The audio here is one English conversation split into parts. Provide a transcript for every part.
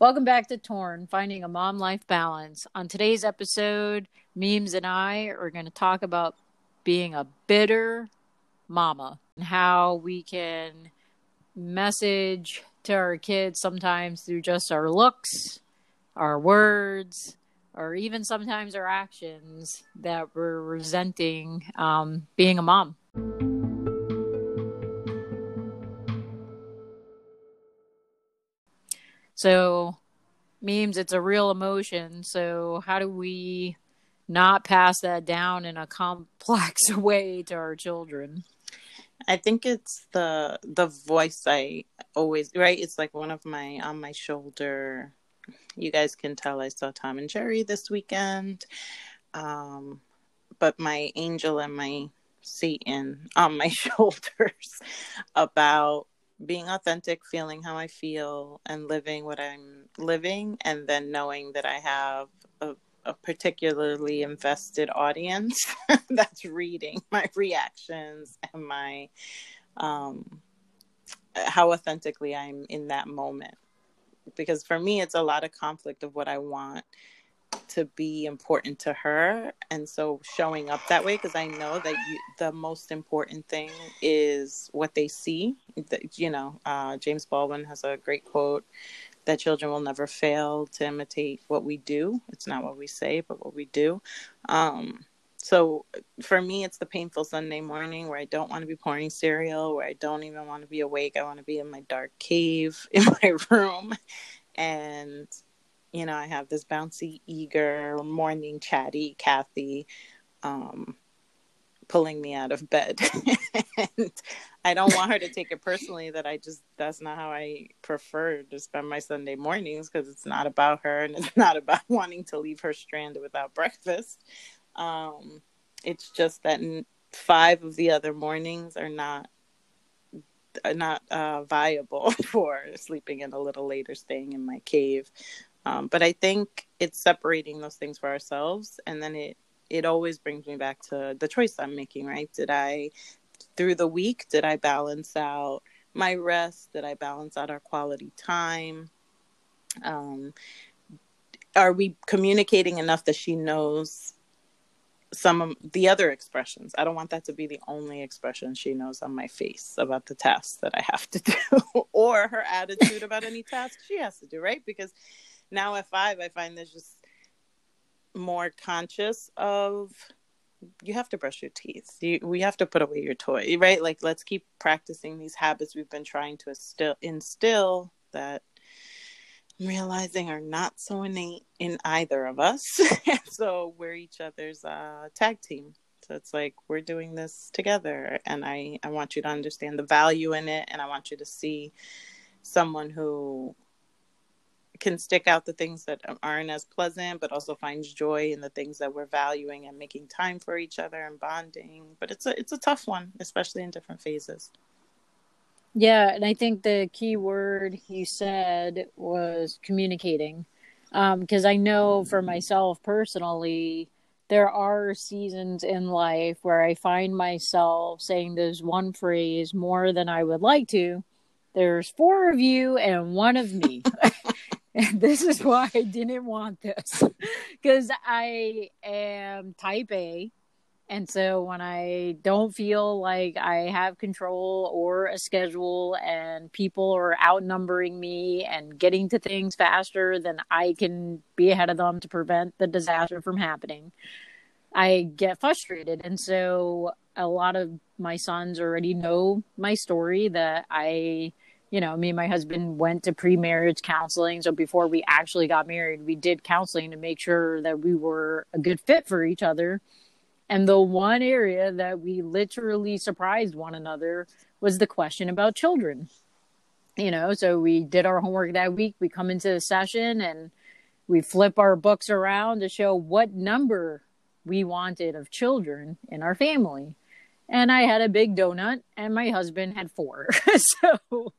Welcome back to Torn, Finding a Mom Life Balance. On today's episode, Memes and I are going to talk about being a bitter mama and how we can message to our kids sometimes through just our looks, our words, or even sometimes our actions that we're resenting um, being a mom. So, memes, it's a real emotion. So, how do we not pass that down in a complex way to our children? I think it's the the voice I always right. It's like one of my on my shoulder. You guys can tell I saw Tom and Jerry this weekend, um, but my angel and my Satan on my shoulders about being authentic, feeling how I feel, and living what I'm living, and then knowing that I have a a particularly invested audience that's reading my reactions and my um, how authentically I'm in that moment. Because for me, it's a lot of conflict of what I want to be important to her, and so showing up that way because I know that you, the most important thing is what they see. You know, uh, James Baldwin has a great quote that children will never fail to imitate what we do. It's not what we say, but what we do. Um, so for me, it's the painful Sunday morning where I don't want to be pouring cereal, where I don't even want to be awake. I want to be in my dark cave in my room. And, you know, I have this bouncy, eager, morning chatty Kathy. Um, pulling me out of bed. and I don't want her to take it personally that I just, that's not how I prefer to spend my Sunday mornings because it's not about her and it's not about wanting to leave her stranded without breakfast. Um, it's just that five of the other mornings are not are not uh, viable for sleeping in a little later, staying in my cave. Um, but I think it's separating those things for ourselves, and then it it always brings me back to the choice I'm making, right? Did I, through the week, did I balance out my rest? Did I balance out our quality time? Um, are we communicating enough that she knows some of the other expressions? I don't want that to be the only expression she knows on my face about the tasks that I have to do or her attitude about any task she has to do, right? Because now at five, I find there's just more conscious of you have to brush your teeth. You, we have to put away your toy, right? Like, let's keep practicing these habits we've been trying to instill, instill that I'm realizing are not so innate in either of us. so we're each other's uh, tag team. So it's like we're doing this together, and I I want you to understand the value in it, and I want you to see someone who can stick out the things that aren't as pleasant, but also finds joy in the things that we're valuing and making time for each other and bonding. But it's a it's a tough one, especially in different phases. Yeah, and I think the key word you said was communicating, because um, I know for myself personally, there are seasons in life where I find myself saying this one phrase more than I would like to. There's four of you and one of me. And this is why I didn't want this because I am type A. And so when I don't feel like I have control or a schedule and people are outnumbering me and getting to things faster than I can be ahead of them to prevent the disaster from happening, I get frustrated. And so a lot of my sons already know my story that I you know, me and my husband went to pre-marriage counseling. So before we actually got married, we did counseling to make sure that we were a good fit for each other. And the one area that we literally surprised one another was the question about children. You know, so we did our homework that week. We come into the session and we flip our books around to show what number we wanted of children in our family. And I had a big donut, and my husband had four. so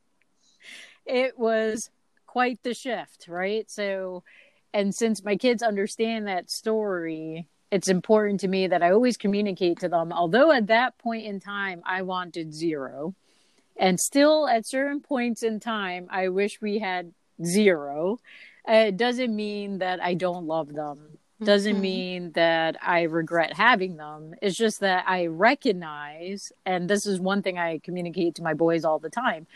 it was quite the shift, right? So, and since my kids understand that story, it's important to me that I always communicate to them. Although at that point in time, I wanted zero. And still, at certain points in time, I wish we had zero. Uh, it doesn't mean that I don't love them. Doesn't mm-hmm. mean that I regret having them. It's just that I recognize, and this is one thing I communicate to my boys all the time.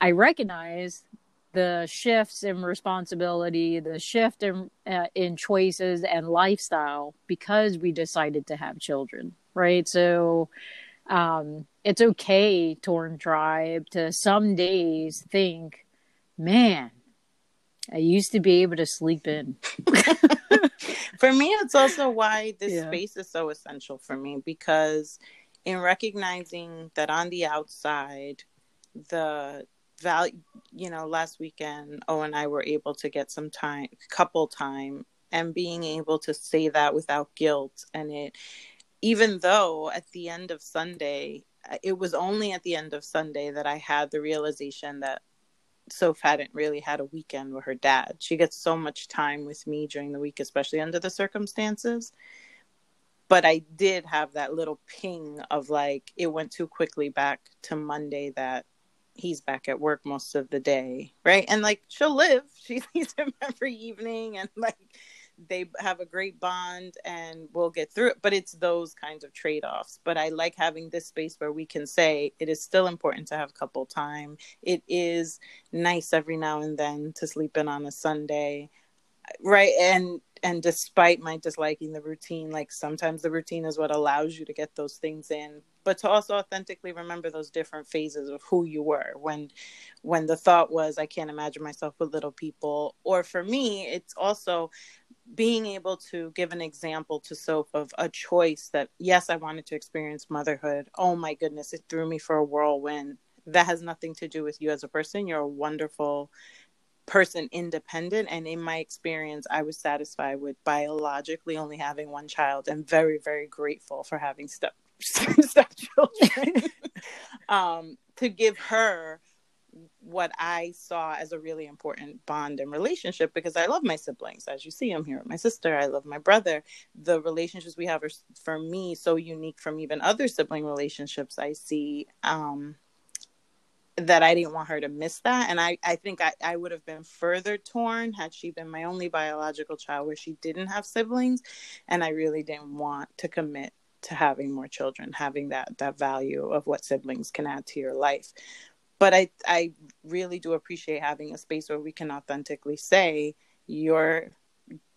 I recognize the shifts in responsibility, the shift in uh, in choices and lifestyle because we decided to have children, right? So um, it's okay, Torn Tribe, to some days think, man, I used to be able to sleep in. for me, it's also why this yeah. space is so essential for me because in recognizing that on the outside, the value you know last weekend oh and i were able to get some time couple time and being able to say that without guilt and it even though at the end of sunday uh, it was only at the end of sunday that i had the realization that Soph hadn't really had a weekend with her dad. She gets so much time with me during the week, especially under the circumstances. But I did have that little ping of like, it went too quickly back to Monday that he's back at work most of the day, right? And like she'll live. She sees him every evening and like they have a great bond and we'll get through it. But it's those kinds of trade offs. But I like having this space where we can say it is still important to have couple time. It is nice every now and then to sleep in on a Sunday. Right. And and despite my disliking the routine, like sometimes the routine is what allows you to get those things in but to also authentically remember those different phases of who you were. When when the thought was i can't imagine myself with little people or for me it's also being able to give an example to Soph of a choice that yes i wanted to experience motherhood. Oh my goodness it threw me for a whirlwind. That has nothing to do with you as a person. You're a wonderful person independent and in my experience i was satisfied with biologically only having one child and very very grateful for having step stepchildren um, to give her what I saw as a really important bond and relationship because I love my siblings. As you see, I'm here with my sister. I love my brother. The relationships we have are, for me, so unique from even other sibling relationships I see. Um, that I didn't want her to miss that. And I, I think I, I would have been further torn had she been my only biological child where she didn't have siblings. And I really didn't want to commit to having more children, having that that value of what siblings can add to your life. But I I really do appreciate having a space where we can authentically say you're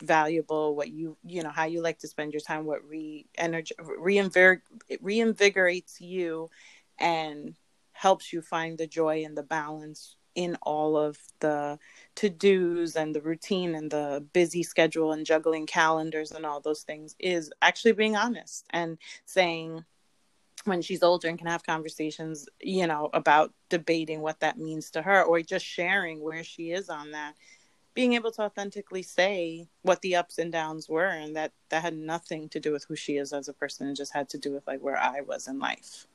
valuable, what you you know how you like to spend your time, what re energy reinvig- reinvigorates you, and helps you find the joy and the balance in all of the to dos and the routine and the busy schedule and juggling calendars and all those things is actually being honest and saying when she's older and can have conversations, you know, about debating what that means to her or just sharing where she is on that. Being able to authentically say what the ups and downs were and that that had nothing to do with who she is as a person and just had to do with like where I was in life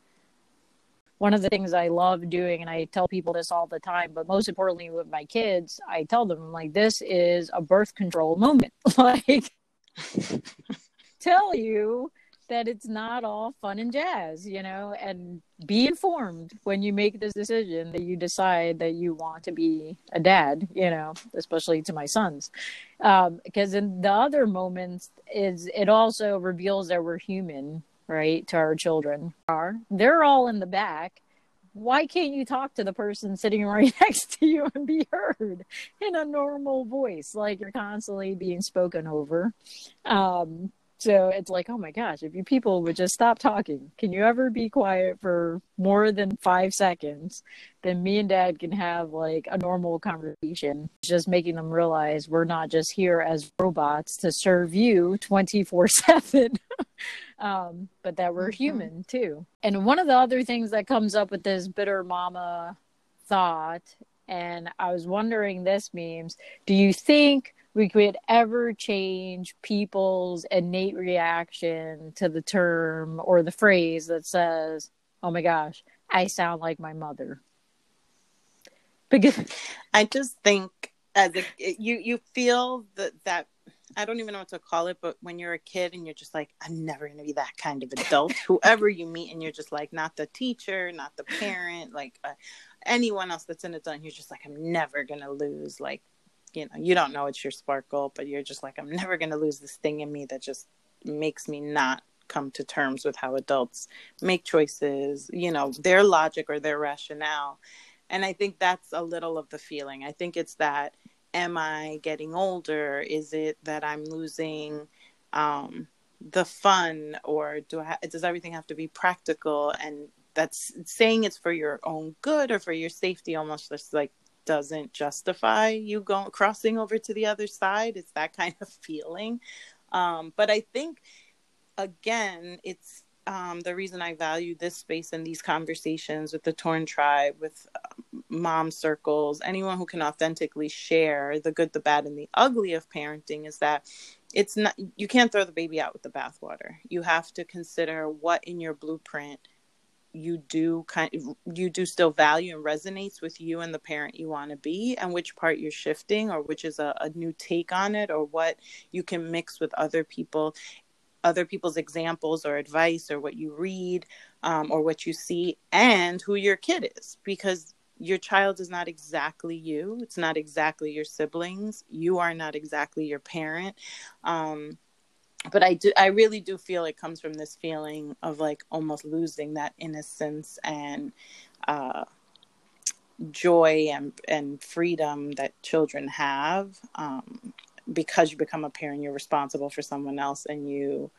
one of the things I love doing, and I tell people this all the time, but most importantly with my kids, I tell them like this is a birth control moment. like tell you that it's not all fun and jazz, you know, and be informed when you make this decision that you decide that you want to be a dad, you know, especially to my sons. Um, because in the other moments is it also reveals that we're human right, to our children are. They're all in the back. Why can't you talk to the person sitting right next to you and be heard in a normal voice? Like you're constantly being spoken over. Um, so it's like, oh my gosh, if you people would just stop talking, can you ever be quiet for more than five seconds? Then me and dad can have like a normal conversation, just making them realize we're not just here as robots to serve you 24 7, um, but that we're mm-hmm. human too. And one of the other things that comes up with this bitter mama thought, and I was wondering this memes, do you think we could ever change people's innate reaction to the term or the phrase that says, "Oh my gosh, I sound like my mother." Because I just think as a you you feel that that I don't even know what to call it, but when you're a kid and you're just like, I'm never going to be that kind of adult. Whoever you meet, and you're just like, not the teacher, not the parent, like uh, anyone else that's an adult, you're just like, I'm never going to lose. Like, you know, you don't know it's your sparkle, but you're just like, I'm never going to lose this thing in me that just makes me not come to terms with how adults make choices, you know, their logic or their rationale. And I think that's a little of the feeling. I think it's that am I getting older? Is it that I'm losing um, the fun, or do does everything have to be practical? And that's saying it's for your own good or for your safety, almost just like doesn't justify you going crossing over to the other side. It's that kind of feeling. Um, but I think again, it's um, the reason I value this space and these conversations with the Torn Tribe, with um, mom circles, anyone who can authentically share the good, the bad, and the ugly of parenting is that it's not, you can't throw the baby out with the bathwater. You have to consider what in your blueprint you do kind you do still value and resonates with you and the parent you want to be and which part you're shifting or which is a, a new take on it or what you can mix with other people other people's examples or advice or what you read um, or what you see and who your kid is because your child is not exactly you. It's not exactly your siblings. You are not exactly your parent. Um, but i do i really do feel it comes from this feeling of like almost losing that innocence and uh, joy and and freedom that children have um, because you become a parent you're responsible for someone else and you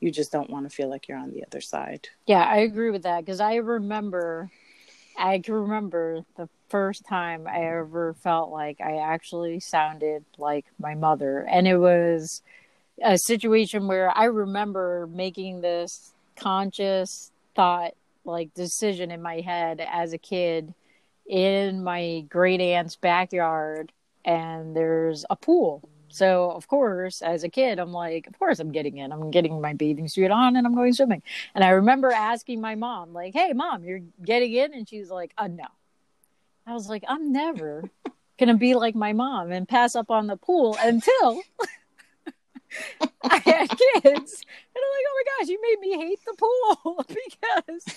you just don't want to feel like you're on the other side. Yeah i agree with that because i remember i can remember the first time i ever felt like i actually sounded like my mother. And it was a situation where i remember making this conscious thought like decision in my head as a kid in my great aunt's backyard and there's a pool so of course, as a kid, I'm like, of course I'm getting in. I'm getting my bathing suit on and I'm going swimming. And I remember asking my mom, like, "Hey, mom, you're getting in?" And she's like, "Uh, no." I was like, "I'm never gonna be like my mom and pass up on the pool until." I had kids, and I'm like, oh my gosh, you made me hate the pool because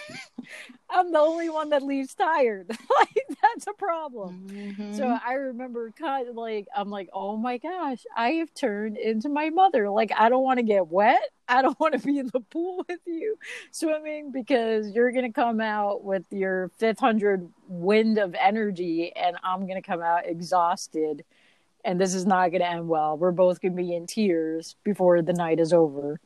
I'm the only one that leaves tired. like that's a problem. Mm-hmm. So I remember kind of like I'm like, oh my gosh, I have turned into my mother. Like I don't want to get wet. I don't want to be in the pool with you swimming because you're gonna come out with your fifth hundred wind of energy, and I'm gonna come out exhausted and this is not going to end well. We're both going to be in tears before the night is over.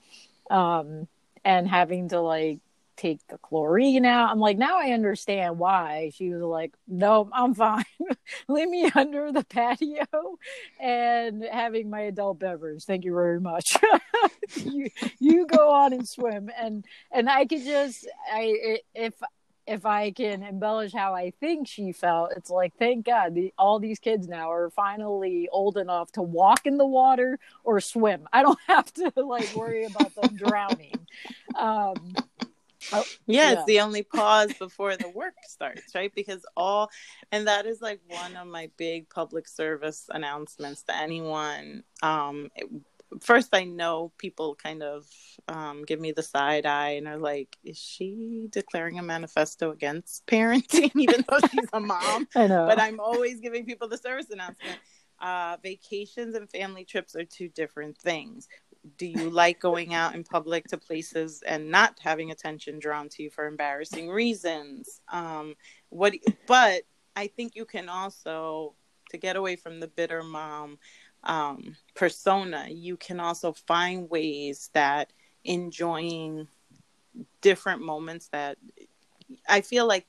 Um, and having to like take the chlorine out. I'm like, now I understand why. She was like, no, I'm fine. Leave me under the patio and having my adult beverage. Thank you very much. you you go on and swim and and I could just I if if I can embellish how I think she felt, it's like, thank God, the, all these kids now are finally old enough to walk in the water or swim. I don't have to like worry about them drowning. Um, oh, yeah, yeah, it's the only pause before the work starts, right? Because all, and that is like one of my big public service announcements to anyone. Um, it, first I know people kind of um, give me the side eye and are like, "Is she declaring a manifesto against parenting?" Even though she's a mom. I know. But I'm always giving people the service announcement. Uh, vacations and family trips are two different things. Do you like going out in public to places and not having attention drawn to you for embarrassing reasons? Um, what? But I think you can also to get away from the bitter mom um, persona, you can also find ways that enjoying different moments that I feel like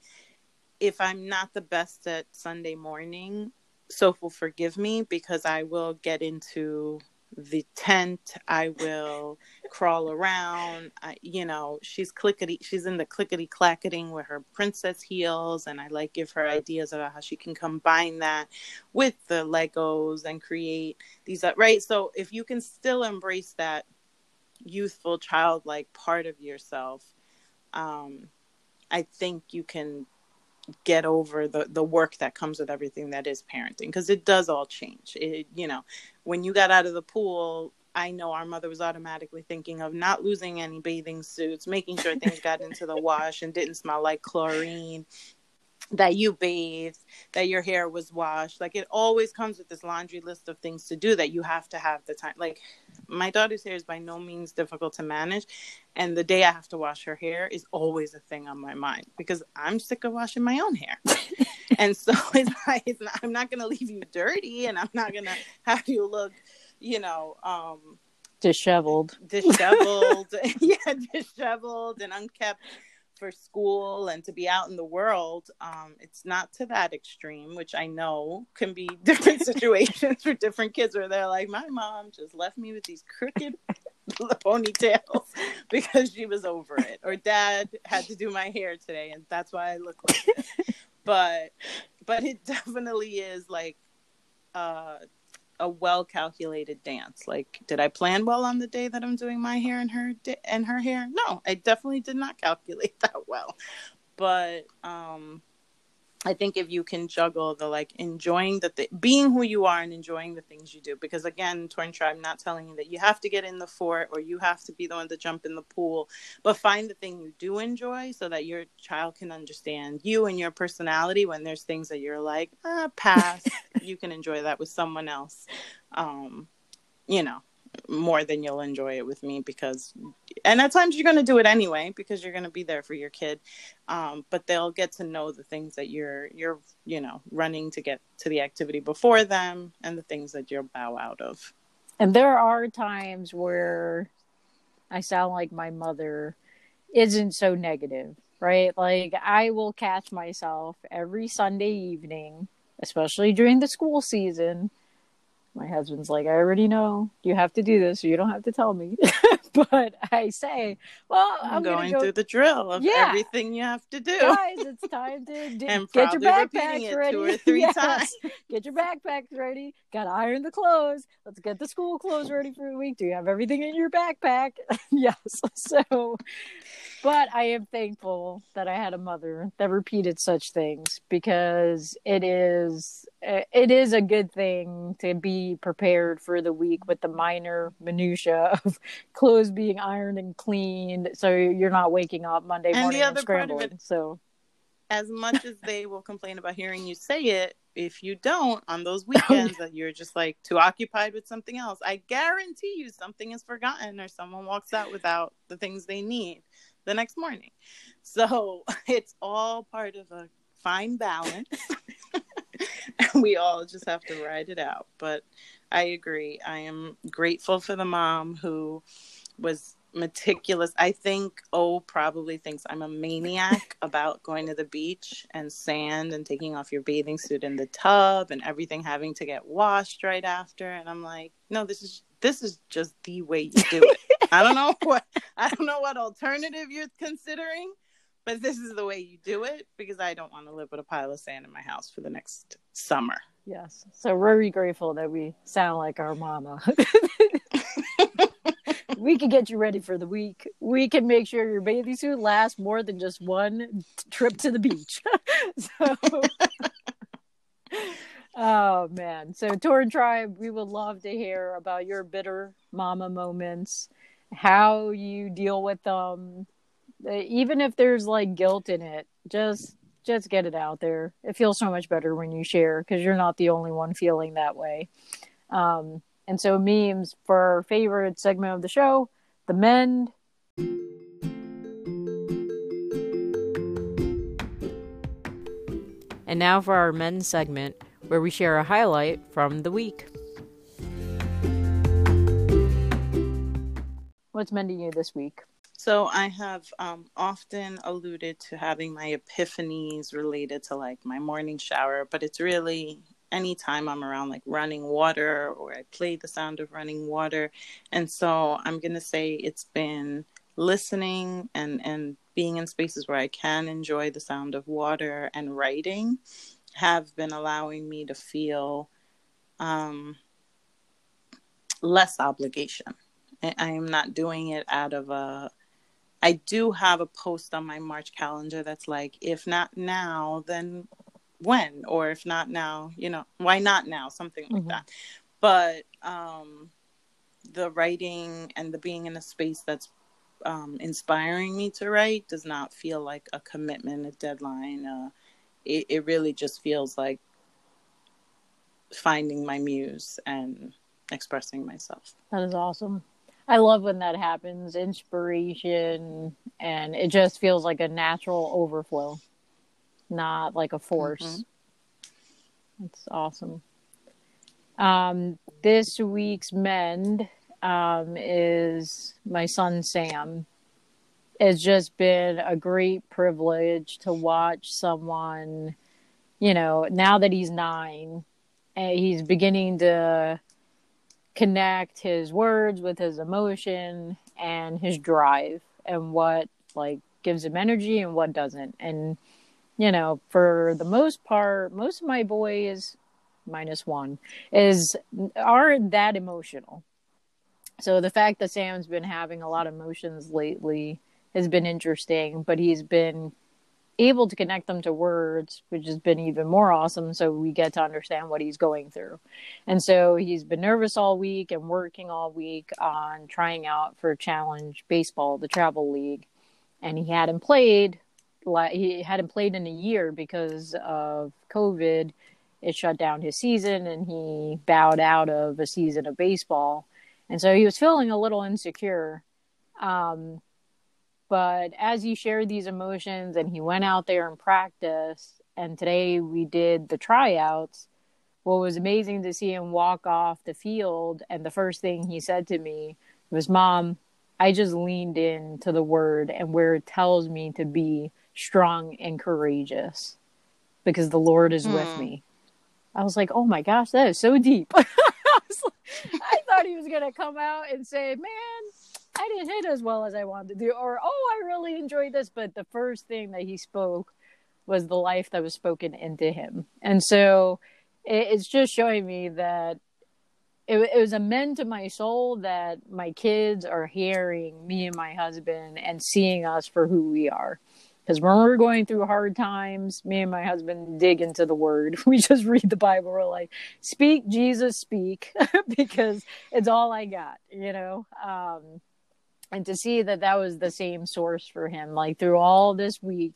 if I'm not the best at Sunday morning, Soph will forgive me because I will get into the tent. I will crawl around. I, you know, she's clickety. She's in the clickety clacketing with her princess heels, and I like give her ideas about how she can combine that with the Legos and create these. Uh, right. So if you can still embrace that youthful, childlike part of yourself, um, I think you can get over the the work that comes with everything that is parenting because it does all change it you know when you got out of the pool i know our mother was automatically thinking of not losing any bathing suits making sure things got into the wash and didn't smell like chlorine that you bathed, that your hair was washed. Like it always comes with this laundry list of things to do that you have to have the time. Like my daughter's hair is by no means difficult to manage. And the day I have to wash her hair is always a thing on my mind because I'm sick of washing my own hair. and so it's, like, it's not, I'm not going to leave you dirty and I'm not going to have you look, you know, um, disheveled disheveled yeah disheveled and unkept for school and to be out in the world, um, it's not to that extreme, which I know can be different situations for different kids where they're like, my mom just left me with these crooked ponytails because she was over it, or dad had to do my hair today and that's why I look like this. but but it definitely is like uh a well calculated dance. Like, did I plan well on the day that I'm doing my hair and her di- and her hair? No, I definitely did not calculate that well. But um, I think if you can juggle the like enjoying the th- being who you are and enjoying the things you do, because again, Torn Tribe, I'm not telling you that you have to get in the fort or you have to be the one to jump in the pool, but find the thing you do enjoy so that your child can understand you and your personality. When there's things that you're like, ah, pass, you can enjoy that with someone else. Um, you know, more than you'll enjoy it with me because and at times you're going to do it anyway because you're going to be there for your kid um, but they'll get to know the things that you're you're you know running to get to the activity before them and the things that you'll bow out of. And there are times where i sound like my mother isn't so negative right? Like i will catch myself every sunday evening especially during the school season my husband's like, I already know you have to do this, so you don't have to tell me. but I say, well, I'm, I'm going go... through the drill of yeah. everything you have to do. Guys, it's time to do... get your backpacks ready. Two or three yes. times. Get your backpacks ready. Got to iron the clothes. Let's get the school clothes ready for the week. Do you have everything in your backpack? yes. So, but I am thankful that I had a mother that repeated such things because it is eh, it is a good thing to be prepared for the week with the minor minutia of clothes being ironed and cleaned. So you're not waking up monday and morning and scrambling it, so. as much as they will complain about hearing you say it if you don't on those oh, weekends that you're just like too occupied with something else i guarantee you something is forgotten or someone walks out without the things they need the next morning so it's all part of a fine balance we all just have to ride it out. But I agree. I am grateful for the mom who was meticulous. I think O probably thinks I'm a maniac about going to the beach and sand and taking off your bathing suit in the tub and everything having to get washed right after. And I'm like, no, this is this is just the way you do it. I don't know what I don't know what alternative you're considering, but this is the way you do it because I don't want to live with a pile of sand in my house for the next summer. Yes. So very grateful that we sound like our mama. we can get you ready for the week. We can make sure your bathing suit lasts more than just one trip to the beach. so Oh man. So Torn Tribe, we would love to hear about your bitter mama moments, how you deal with them, uh, even if there's like guilt in it, just just get it out there. It feels so much better when you share because you're not the only one feeling that way. Um, and so, memes for our favorite segment of the show, the mend. And now for our men segment, where we share a highlight from the week. What's mending you this week? So I have um, often alluded to having my epiphanies related to like my morning shower, but it's really anytime I'm around like running water or I play the sound of running water. And so I'm going to say it's been listening and, and being in spaces where I can enjoy the sound of water and writing have been allowing me to feel um, less obligation. I am not doing it out of a. I do have a post on my March calendar that's like, if not now, then when? Or if not now, you know, why not now? Something like mm-hmm. that. But um, the writing and the being in a space that's um, inspiring me to write does not feel like a commitment, a deadline. Uh, it, it really just feels like finding my muse and expressing myself. That is awesome. I love when that happens inspiration, and it just feels like a natural overflow, not like a force. Mm-hmm. That's awesome. Um, this week's mend um, is my son Sam. It's just been a great privilege to watch someone, you know, now that he's nine, and he's beginning to connect his words with his emotion and his drive and what like gives him energy and what doesn't. And you know, for the most part, most of my boys minus one is aren't that emotional. So the fact that Sam's been having a lot of emotions lately has been interesting, but he's been able to connect them to words, which has been even more awesome. So we get to understand what he's going through. And so he's been nervous all week and working all week on trying out for Challenge Baseball, the travel league. And he hadn't played, he hadn't played in a year because of COVID. It shut down his season and he bowed out of a season of baseball. And so he was feeling a little insecure. Um, but as he shared these emotions and he went out there and practiced, and today we did the tryouts, what was amazing to see him walk off the field. And the first thing he said to me was, Mom, I just leaned in to the word and where it tells me to be strong and courageous because the Lord is mm. with hmm. me. I was like, oh my gosh, that is so deep. I, like, I thought he was going to come out and say, man, I didn't hit as well as I wanted to do, or oh, I really enjoyed this. But the first thing that he spoke was the life that was spoken into him, and so it, it's just showing me that it, it was a mend to my soul that my kids are hearing me and my husband and seeing us for who we are. Because when we're going through hard times, me and my husband dig into the word. We just read the Bible. We're like, speak, Jesus, speak, because it's all I got, you know? Um, and to see that that was the same source for him like through all this week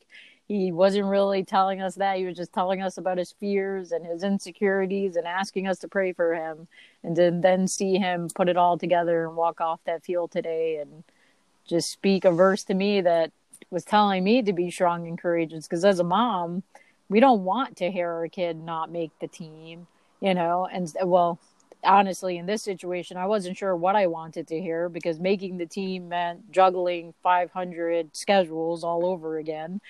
he wasn't really telling us that. He was just telling us about his fears and his insecurities and asking us to pray for him and to then see him put it all together and walk off that field today and just speak a verse to me that was telling me to be strong and courageous. Because as a mom we don't want to hear our kid not make the team you know? And well honestly, in this situation, I wasn't sure what I wanted to hear because making the team meant juggling 500 schedules all over again,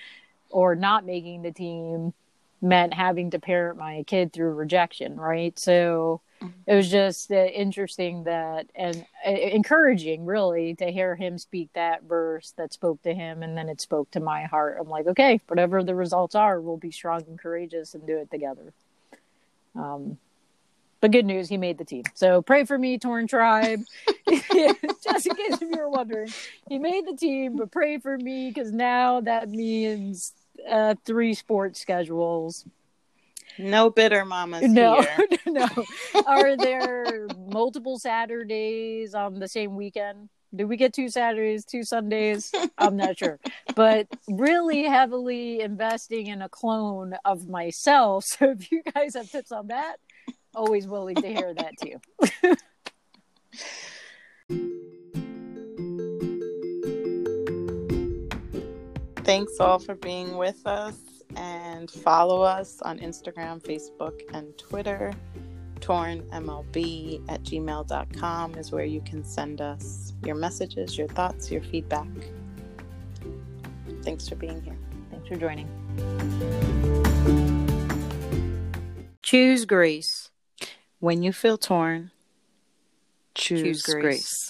or not making the team meant having to parent my kid through rejection, right? So it was just uh, interesting that and uh, encouraging, really, to hear him speak that verse that spoke to him, and then it spoke to my heart. I'm like, okay, whatever the results are, we'll be strong and courageous and do it together. Um, but good news, he made the team. So pray for me, Torn Tribe. Just in case if you were wondering, he made the team, but pray for me because now that means uh, three sports schedules. No bitter mamas no, here. no. Are there multiple Saturdays on the same weekend? Did we get two Saturdays, two Sundays? I'm not sure. But really heavily investing in a clone of myself. So if you guys have tips on that, always willing to hear that too. Thanks all for being with us and follow us on Instagram, Facebook, and Twitter. TornMLB at gmail.com is where you can send us your messages, your thoughts, your feedback. Thanks for being here. Thanks for joining. Choose grace. When you feel torn, choose, Choose grace. grace.